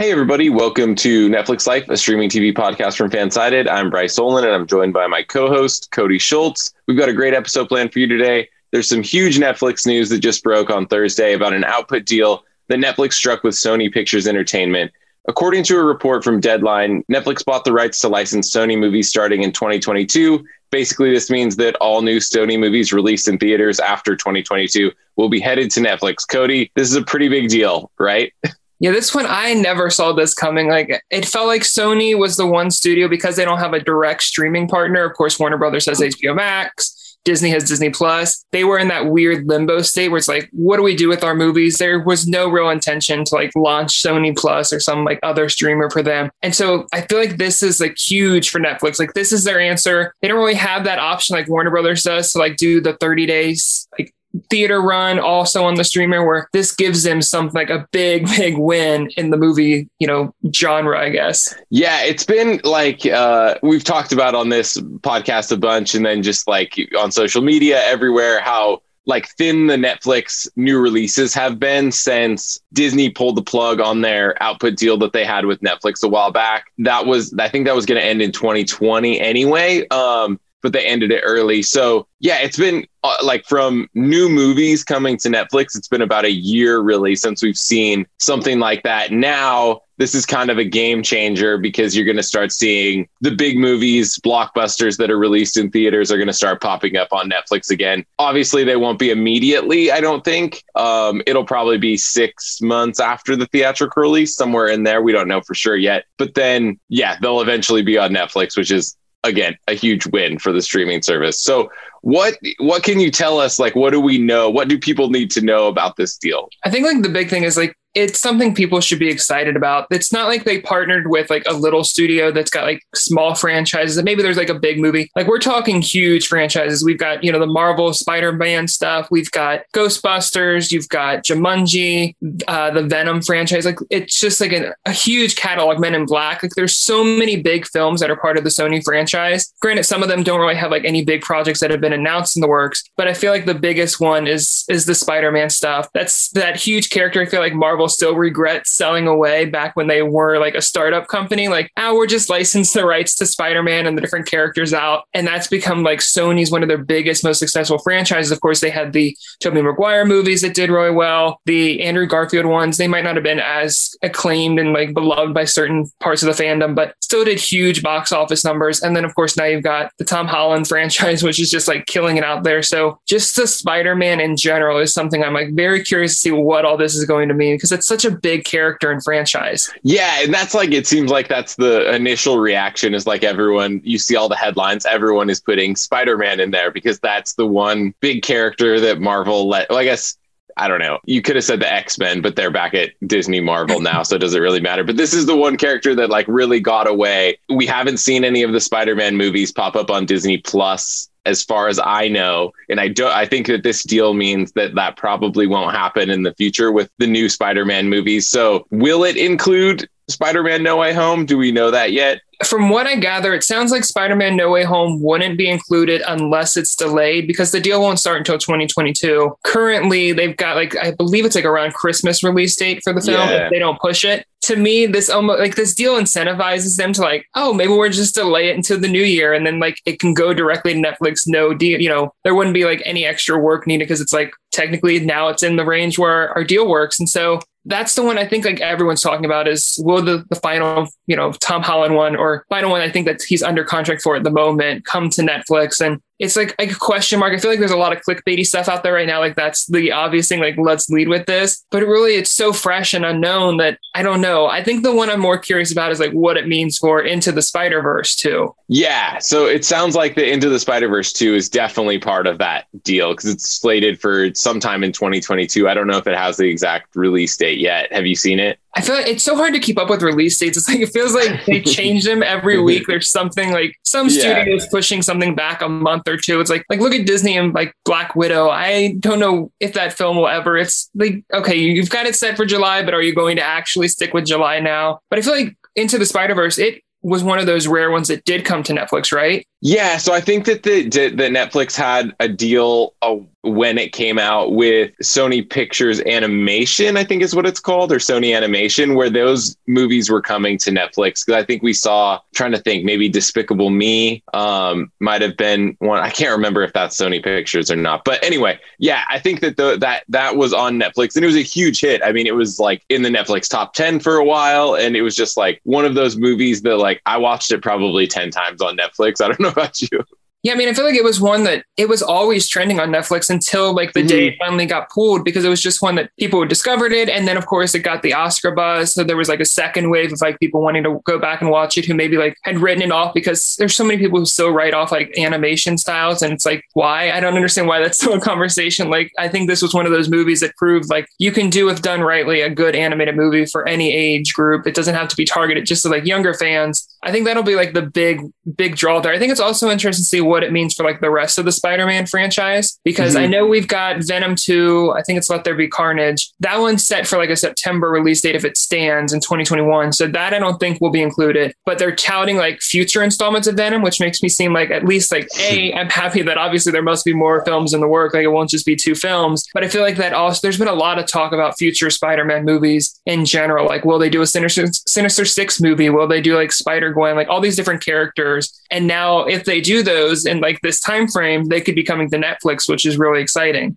Hey, everybody. Welcome to Netflix Life, a streaming TV podcast from Fansided. I'm Bryce Olin, and I'm joined by my co host, Cody Schultz. We've got a great episode planned for you today. There's some huge Netflix news that just broke on Thursday about an output deal that Netflix struck with Sony Pictures Entertainment. According to a report from Deadline, Netflix bought the rights to license Sony movies starting in 2022. Basically, this means that all new Sony movies released in theaters after 2022 will be headed to Netflix. Cody, this is a pretty big deal, right? Yeah, this one I never saw this coming. Like it felt like Sony was the one studio because they don't have a direct streaming partner. Of course, Warner Brothers has HBO Max. Disney has Disney Plus. They were in that weird limbo state where it's like, what do we do with our movies? There was no real intention to like launch Sony Plus or some like other streamer for them. And so I feel like this is like huge for Netflix. Like this is their answer. They don't really have that option like Warner Brothers does to like do the 30 days like theater run also on the streamer where this gives them something like a big big win in the movie you know genre i guess. Yeah it's been like uh, we've talked about on this podcast a bunch and then just like on social media everywhere how like thin the netflix new releases have been since disney pulled the plug on their output deal that they had with netflix a while back. That was i think that was going to end in 2020 anyway. Um but they ended it early. So yeah, it's been uh, like from new movies coming to Netflix, it's been about a year really since we've seen something like that. Now, this is kind of a game changer because you're going to start seeing the big movies, blockbusters that are released in theaters are going to start popping up on Netflix again. Obviously, they won't be immediately, I don't think. Um, it'll probably be six months after the theatrical release, somewhere in there. We don't know for sure yet. But then, yeah, they'll eventually be on Netflix, which is again a huge win for the streaming service. So what what can you tell us like what do we know? What do people need to know about this deal? I think like the big thing is like it's something people should be excited about. It's not like they partnered with like a little studio that's got like small franchises and maybe there's like a big movie. Like we're talking huge franchises. We've got, you know, the Marvel Spider-Man stuff. We've got Ghostbusters. You've got Jumanji, uh, the Venom franchise. Like it's just like a, a huge catalog, Men in Black. Like there's so many big films that are part of the Sony franchise. Granted, some of them don't really have like any big projects that have been announced in the works, but I feel like the biggest one is, is the Spider-Man stuff. That's that huge character. I feel like Marvel Marvel still regrets selling away back when they were like a startup company. Like, oh, we're just licensed the rights to Spider Man and the different characters out. And that's become like Sony's one of their biggest, most successful franchises. Of course, they had the Tobey Maguire movies that did really well. The Andrew Garfield ones, they might not have been as acclaimed and like beloved by certain parts of the fandom, but still did huge box office numbers. And then, of course, now you've got the Tom Holland franchise, which is just like killing it out there. So just the Spider Man in general is something I'm like very curious to see what all this is going to mean because because it's such a big character and franchise. Yeah, and that's like it seems like that's the initial reaction is like everyone you see all the headlines, everyone is putting Spider-Man in there because that's the one big character that Marvel let well, I guess I don't know. You could have said the X Men, but they're back at Disney Marvel now, so it doesn't really matter. But this is the one character that like really got away. We haven't seen any of the Spider Man movies pop up on Disney Plus as far as I know. And I don't, I think that this deal means that that probably won't happen in the future with the new Spider Man movies. So will it include Spider Man No Way Home? Do we know that yet? from what I gather, it sounds like Spider Man No Way Home wouldn't be included unless it's delayed because the deal won't start until 2022. Currently, they've got like, I believe it's like around Christmas release date for the film yeah. if they don't push it. To me, this almost like this deal incentivizes them to like, oh, maybe we're just delay it until the new year and then like it can go directly to Netflix. No deal, you know, there wouldn't be like any extra work needed because it's like technically now it's in the range where our deal works. And so that's the one I think like everyone's talking about is will the, the final, you know, Tom Holland one or final one I think that he's under contract for at the moment come to Netflix. And it's like, like a question mark. I feel like there's a lot of clickbaity stuff out there right now. Like that's the obvious thing. Like let's lead with this, but really it's so fresh and unknown that I don't know. I think the one I'm more curious about is like what it means for Into the Spider Verse too. Yeah, so it sounds like the Into the Spider Verse two is definitely part of that deal because it's slated for sometime in 2022. I don't know if it has the exact release date yet. Have you seen it? I feel like it's so hard to keep up with release dates. It's like it feels like they change them every week. There's something like some yeah. studios pushing something back a month or two. It's like like look at Disney and like Black Widow. I don't know if that film will ever. It's like okay, you've got it set for July, but are you going to actually stick with July now? But I feel like Into the Spider Verse, it was one of those rare ones that did come to Netflix, right? Yeah, so I think that the that Netflix had a deal uh, when it came out with Sony Pictures Animation, I think is what it's called, or Sony Animation, where those movies were coming to Netflix. Because I think we saw, trying to think, maybe Despicable Me um, might have been one. I can't remember if that's Sony Pictures or not. But anyway, yeah, I think that the, that that was on Netflix, and it was a huge hit. I mean, it was like in the Netflix top ten for a while, and it was just like one of those movies that like I watched it probably ten times on Netflix. I don't know about you. Yeah, I mean, I feel like it was one that it was always trending on Netflix until like the mm-hmm. day it finally got pulled because it was just one that people discovered it. And then, of course, it got the Oscar buzz. So there was like a second wave of like people wanting to go back and watch it who maybe like had written it off because there's so many people who still write off like animation styles. And it's like, why? I don't understand why that's still a conversation. Like, I think this was one of those movies that proved like you can do, if done rightly, a good animated movie for any age group. It doesn't have to be targeted just to like younger fans. I think that'll be like the big, big draw there. I think it's also interesting to see what it means for like the rest of the Spider-Man franchise because mm-hmm. I know we've got Venom 2, I think it's Let There Be Carnage. That one's set for like a September release date if it stands in 2021. So that I don't think will be included, but they're touting like future installments of Venom, which makes me seem like at least like A, I'm happy that obviously there must be more films in the work. Like it won't just be two films, but I feel like that also there's been a lot of talk about future Spider-Man movies in general. Like, will they do a Sinister, Sinister Six movie? Will they do like Spider Gwen, like all these different characters. And now if they do those in like this time frame, they could be coming to Netflix, which is really exciting.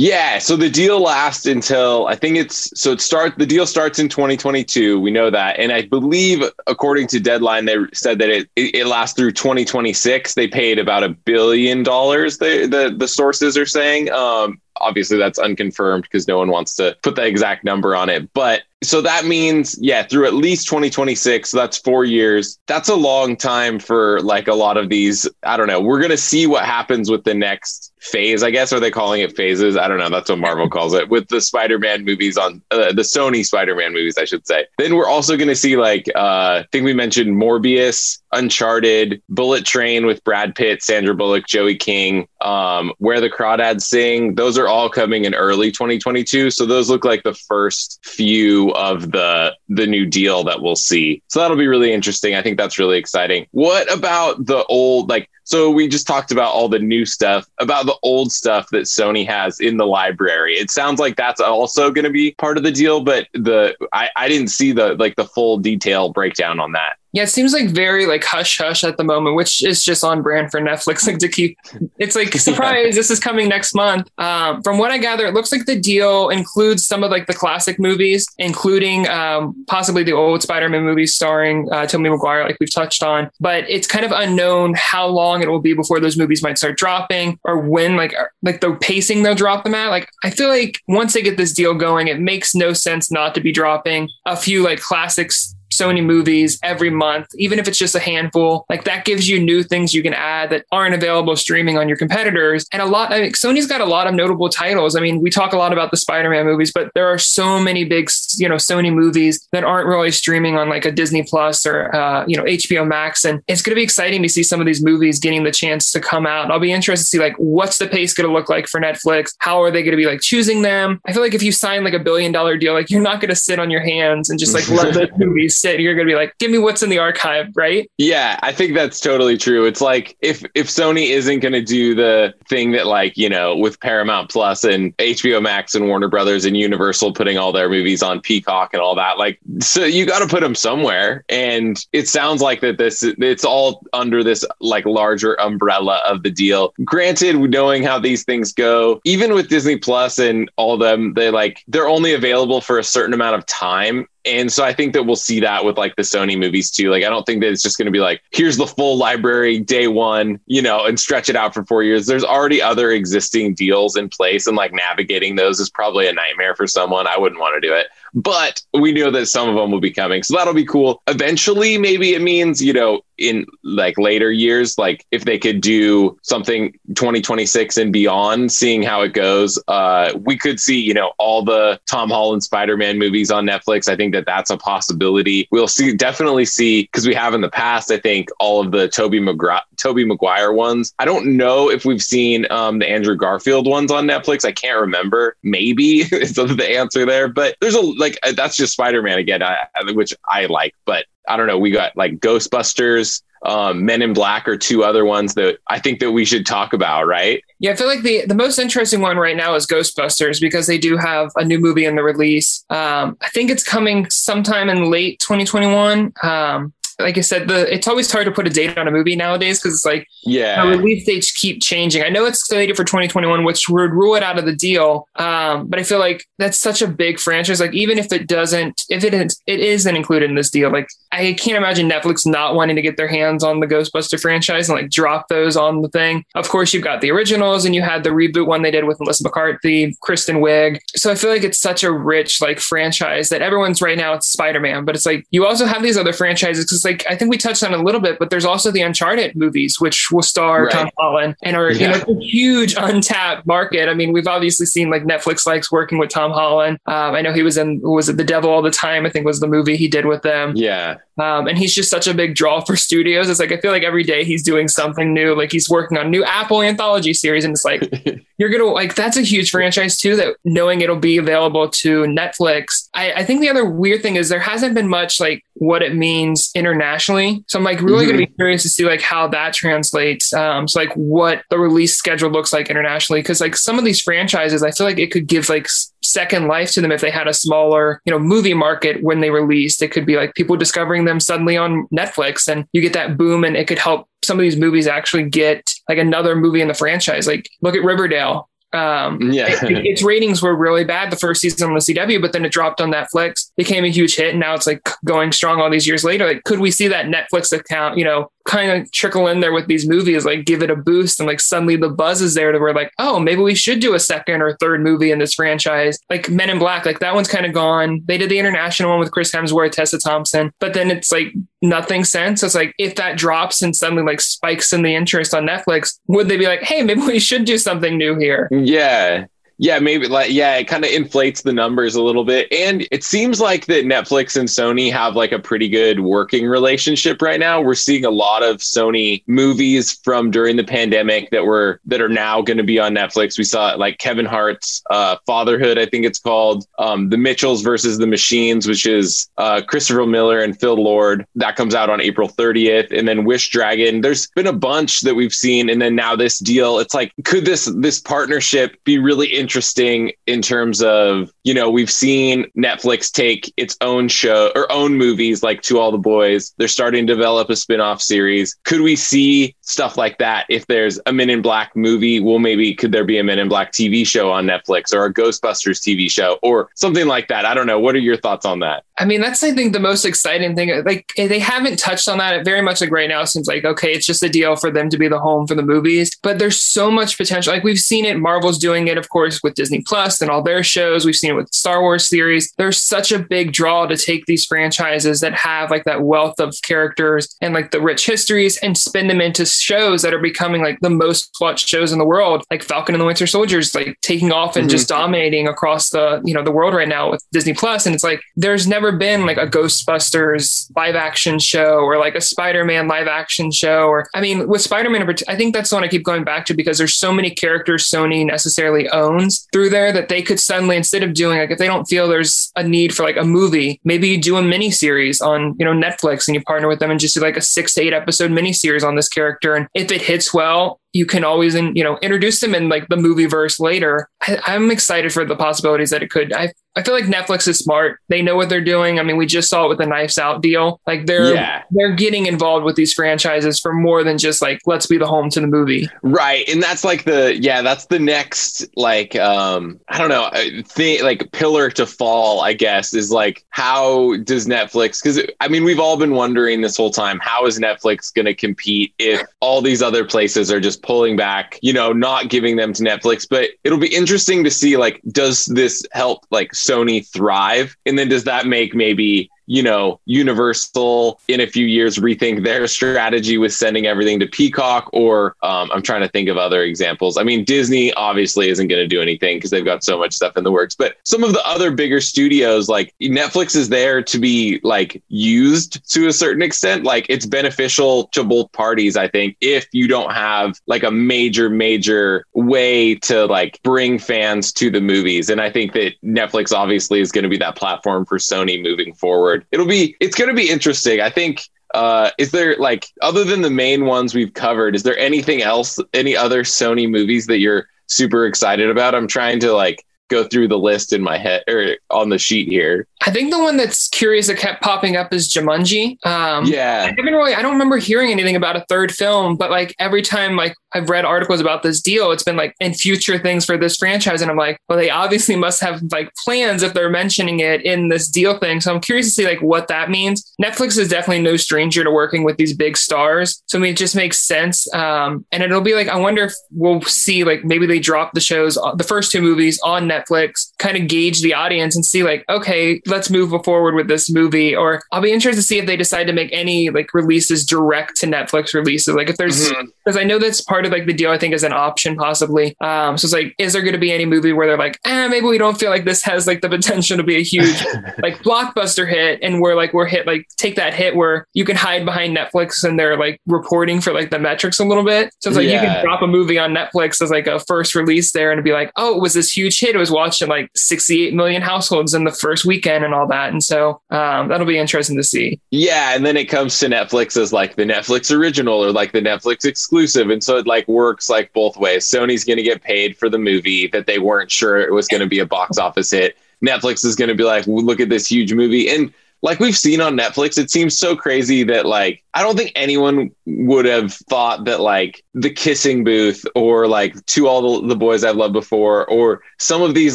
Yeah, so the deal lasts until I think it's so it start the deal starts in 2022. We know that, and I believe according to Deadline, they said that it it, lasts through 2026. They paid about a billion dollars. The the the sources are saying. Um, obviously that's unconfirmed because no one wants to put the exact number on it, but so that means yeah through at least 2026 so that's four years that's a long time for like a lot of these i don't know we're gonna see what happens with the next phase i guess are they calling it phases? I don't know. That's what marvel calls it. With the spider-man movies on uh, the sony spider-man movies i should say. Then we're also gonna see like uh, i think we mentioned morbius uncharted bullet train with brad pitt sandra bullock joey king um, where the crawdads sing those are all coming in early 2022 so those look like the first few of the the new deal that we'll see. So that'll be really interesting. I think that's really exciting. What about the old like so we just talked about all the new stuff, about the old stuff that Sony has in the library. It sounds like that's also going to be part of the deal, but the I, I didn't see the like the full detail breakdown on that. Yeah, it seems like very like hush hush at the moment, which is just on brand for Netflix. Like to keep, it's like surprise, this is coming next month. Um, from what I gather, it looks like the deal includes some of like the classic movies, including um, possibly the old Spider-Man movies starring uh, Tobey Maguire, like we've touched on. But it's kind of unknown how long it will be before those movies might start dropping, or when like like the pacing they'll drop them at. Like I feel like once they get this deal going, it makes no sense not to be dropping a few like classics Sony movies every month, even if it's just a handful. Like that gives you new things you can add that aren't available streaming on your competitors. And a lot, I mean, Sony's got a lot of notable titles. I mean, we talk a lot about the Spider-Man movies, but there are so many big, you know, Sony movies that aren't really streaming on like a Disney Plus or, uh, you know, HBO Max. And it's going to be exciting to see some of these movies getting the chance to come out. I'll be interested to see like what's the pace going to look like for Netflix? How are they going to be like choosing them? I feel like if you sign like a billion dollar deal, like you're not going to sit on your hands and just like let the movies sit. You're going to be like, give me what's in the archive, right? Yeah, I think that's totally true. It's like if if Sony isn't going to do the thing that like you know with Paramount Plus and HBO Max and Warner Brothers and Universal putting all their movies on Peacock and all that, like so you got to put them somewhere. And it sounds like that this it's all under this like larger umbrella of the deal. Granted, knowing how these things go, even with Disney Plus and all them, they like they're only available for a certain amount of time and so I think that we'll see that with like the Sony movies too. Like I don't think that it's just going to be like here's the full library day one, you know, and stretch it out for 4 years. There's already other existing deals in place and like navigating those is probably a nightmare for someone. I wouldn't want to do it. But we know that some of them will be coming. So that'll be cool. Eventually maybe it means, you know, in like later years, like if they could do something 2026 and beyond, seeing how it goes, uh, we could see, you know, all the Tom Holland Spider-Man movies on Netflix. I think that that's a possibility. We'll see, definitely see, because we have in the past, I think all of the Tobey Maguire, Tobey Maguire ones. I don't know if we've seen um, the Andrew Garfield ones on Netflix. I can't remember. Maybe is the answer there, but there's a like that's just Spider-Man again, I, which I like, but I don't know. We got like Ghostbusters, um, Men in Black, or two other ones that I think that we should talk about, right? Yeah, I feel like the the most interesting one right now is Ghostbusters because they do have a new movie in the release. Um, I think it's coming sometime in late 2021. Um, like I said, the it's always hard to put a date on a movie nowadays because it's like yeah, the release dates keep changing. I know it's slated for 2021, which would rule it out of the deal. Um, but I feel like that's such a big franchise. Like even if it doesn't, if it is, it isn't included in this deal, like I can't imagine Netflix not wanting to get their hands on the Ghostbuster franchise and like drop those on the thing. Of course, you've got the originals and you had the reboot one they did with Melissa McCarthy, Kristen Wiig. So I feel like it's such a rich like franchise that everyone's right now it's Spider Man, but it's like you also have these other franchises because like I think we touched on a little bit, but there's also the Uncharted movies, which will star right. Tom Holland and are yeah. you know a huge untapped market. I mean, we've obviously seen like Netflix likes working with Tom Holland. Um, I know he was in was it The Devil All the Time? I think was the movie he did with them. Yeah. Um, and he's just such a big draw for studios. It's like I feel like every day he's doing something new. Like he's working on new Apple anthology series, and it's like you're gonna like that's a huge franchise too. That knowing it'll be available to Netflix. I, I think the other weird thing is there hasn't been much like what it means internationally. So I'm like really mm-hmm. gonna be mm-hmm. curious to see like how that translates. Um, so like what the release schedule looks like internationally, because like some of these franchises, I feel like it could give like second life to them if they had a smaller, you know, movie market when they released. It could be like people discovering them suddenly on Netflix and you get that boom and it could help some of these movies actually get like another movie in the franchise. Like look at Riverdale. Um, yeah, it, its ratings were really bad the first season on the CW, but then it dropped on Netflix, became a huge hit, and now it's like going strong all these years later. Like, could we see that Netflix account, you know, kind of trickle in there with these movies, like give it a boost, and like suddenly the buzz is there to where like, oh, maybe we should do a second or third movie in this franchise, like Men in Black, like that one's kind of gone. They did the international one with Chris Hemsworth, Tessa Thompson, but then it's like nothing since. It's like if that drops and suddenly like spikes in the interest on Netflix, would they be like, hey, maybe we should do something new here? Yeah. Yeah, maybe like yeah, it kind of inflates the numbers a little bit. And it seems like that Netflix and Sony have like a pretty good working relationship right now. We're seeing a lot of Sony movies from during the pandemic that were that are now going to be on Netflix. We saw like Kevin Hart's uh, Fatherhood, I think it's called, um, The Mitchells versus the Machines, which is uh, Christopher Miller and Phil Lord. That comes out on April 30th, and then Wish Dragon. There's been a bunch that we've seen, and then now this deal. It's like, could this this partnership be really interesting? Interesting in terms of, you know, we've seen Netflix take its own show or own movies like To All the Boys. They're starting to develop a spin off series. Could we see stuff like that if there's a Men in Black movie? Well, maybe could there be a Men in Black TV show on Netflix or a Ghostbusters TV show or something like that? I don't know. What are your thoughts on that? I mean, that's I think the most exciting thing. Like they haven't touched on that. It very much like right now it seems like okay, it's just a deal for them to be the home for the movies. But there's so much potential. Like we've seen it. Marvel's doing it, of course, with Disney Plus and all their shows. We've seen it with Star Wars series. There's such a big draw to take these franchises that have like that wealth of characters and like the rich histories and spin them into shows that are becoming like the most watched shows in the world, like Falcon and the Winter Soldiers, like taking off and mm-hmm. just dominating across the you know the world right now with Disney Plus. And it's like there's never been like a Ghostbusters live action show or like a Spider Man live action show. Or, I mean, with Spider Man, I think that's the one I keep going back to because there's so many characters Sony necessarily owns through there that they could suddenly, instead of doing like, if they don't feel there's a need for like a movie, maybe you do a mini series on, you know, Netflix and you partner with them and just do like a six to eight episode mini series on this character. And if it hits well, you can always in, you know introduce them in like the movie verse later. I, am excited for the possibilities that it could I, I feel like netflix is smart. They know what they're doing. I mean we just saw it with the knives out deal. Like they're yeah. they're getting involved with these franchises for more than just like let's be the home to the movie. Right. And that's like the yeah that's the next like um i don't know uh, thing like pillar to fall i guess is like how does netflix because i mean we've all been wondering this whole time how is netflix going to compete if all these other places are just just pulling back, you know, not giving them to Netflix. But it'll be interesting to see like, does this help like Sony thrive? And then does that make maybe you know, Universal in a few years rethink their strategy with sending everything to Peacock, or um, I'm trying to think of other examples. I mean, Disney obviously isn't going to do anything because they've got so much stuff in the works, but some of the other bigger studios, like Netflix, is there to be like used to a certain extent. Like it's beneficial to both parties, I think, if you don't have like a major, major way to like bring fans to the movies. And I think that Netflix obviously is going to be that platform for Sony moving forward. It'll be, it's going to be interesting. I think uh, is there like other than the main ones we've covered is there anything else any other sony movies that you're super excited about i'm trying to like go through the list in my head or on the sheet here. I think the one that's curious that kept popping up is Jumanji. Um, yeah, I haven't really. I don't remember hearing anything about a third film, but like every time like I've read articles about this deal, it's been like in future things for this franchise, and I'm like, well, they obviously must have like plans if they're mentioning it in this deal thing. So I'm curious to see like what that means. Netflix is definitely no stranger to working with these big stars, so I mean, it just makes sense. Um, and it'll be like I wonder if we'll see like maybe they drop the shows, the first two movies on Netflix Netflix, kind of gauge the audience and see like, okay, let's move forward with this movie. Or I'll be interested to see if they decide to make any like releases direct to Netflix releases. Like if there's because mm-hmm. I know that's part of like the deal. I think is an option possibly. Um, so it's like, is there going to be any movie where they're like, eh, maybe we don't feel like this has like the potential to be a huge like blockbuster hit, and we're like we're hit like take that hit where you can hide behind Netflix and they're like reporting for like the metrics a little bit. So it's like yeah. you can drop a movie on Netflix as like a first release there and be like, oh, it was this huge hit. It was watched in like 68 million households in the first weekend and all that. And so um, that'll be interesting to see. Yeah. And then it comes to Netflix as like the Netflix original or like the Netflix exclusive. And so it like works like both ways. Sony's going to get paid for the movie that they weren't sure it was going to be a box office hit. Netflix is going to be like, look at this huge movie. And like we've seen on Netflix, it seems so crazy that like I don't think anyone would have thought that like the kissing booth or like to all the, the boys I've loved before or some of these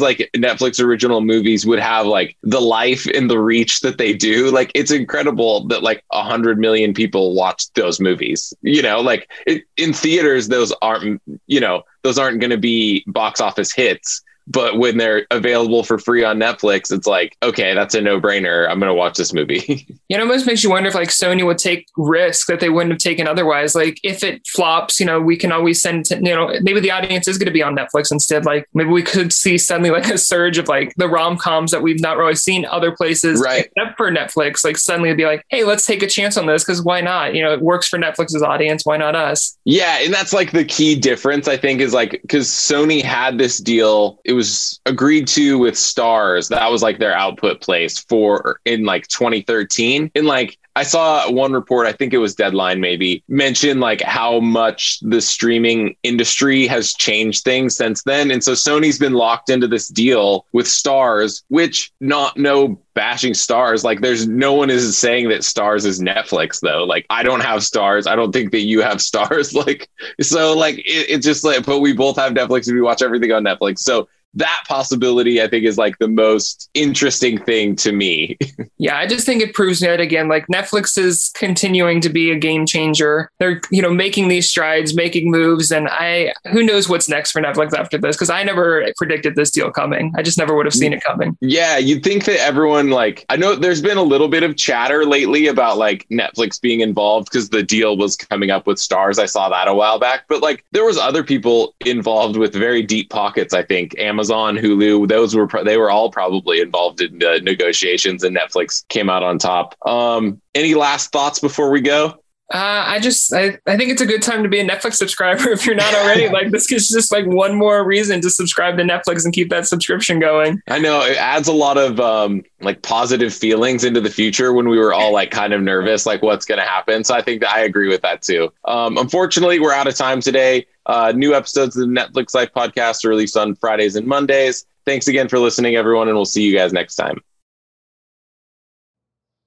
like Netflix original movies would have like the life and the reach that they do. Like it's incredible that like a hundred million people watch those movies. You know, like it, in theaters, those aren't you know those aren't going to be box office hits but when they're available for free on Netflix, it's like, okay, that's a no brainer. I'm going to watch this movie. you know, it almost makes you wonder if like Sony would take risk that they wouldn't have taken otherwise. Like if it flops, you know, we can always send, to, you know, maybe the audience is going to be on Netflix instead. Like maybe we could see suddenly like a surge of like the rom coms that we've not really seen other places right. except for Netflix. Like suddenly it'd be like, hey, let's take a chance on this because why not? You know, it works for Netflix's audience. Why not us? Yeah. And that's like the key difference, I think, is like because Sony had this deal. It was agreed to with Starz. That was like their output place for in like 2013. And like I saw one report, I think it was Deadline maybe, mention like how much the streaming industry has changed things since then. And so Sony's been locked into this deal with Starz, which not no bashing Starz. Like there's no one is saying that Starz is Netflix though. Like I don't have Starz. I don't think that you have Starz. Like so like it, it's just like but we both have Netflix and we watch everything on Netflix. So that possibility I think is like the most interesting thing to me. yeah, I just think it proves that again, like Netflix is continuing to be a game changer. They're, you know, making these strides, making moves, and I who knows what's next for Netflix after this because I never predicted this deal coming. I just never would have seen it coming. Yeah, you'd think that everyone like I know there's been a little bit of chatter lately about like Netflix being involved because the deal was coming up with Starz. I saw that a while back, but like there was other people involved with very deep pockets, I think. Amazon Amazon, Hulu, those were they were all probably involved in the negotiations, and Netflix came out on top. Um, any last thoughts before we go? Uh, I just I, I think it's a good time to be a Netflix subscriber if you're not already. like this is just like one more reason to subscribe to Netflix and keep that subscription going. I know it adds a lot of um, like positive feelings into the future when we were all like kind of nervous, like what's going to happen. So I think that I agree with that too. Um, unfortunately, we're out of time today. Uh, new episodes of the Netflix Life podcast are released on Fridays and Mondays. Thanks again for listening, everyone, and we'll see you guys next time.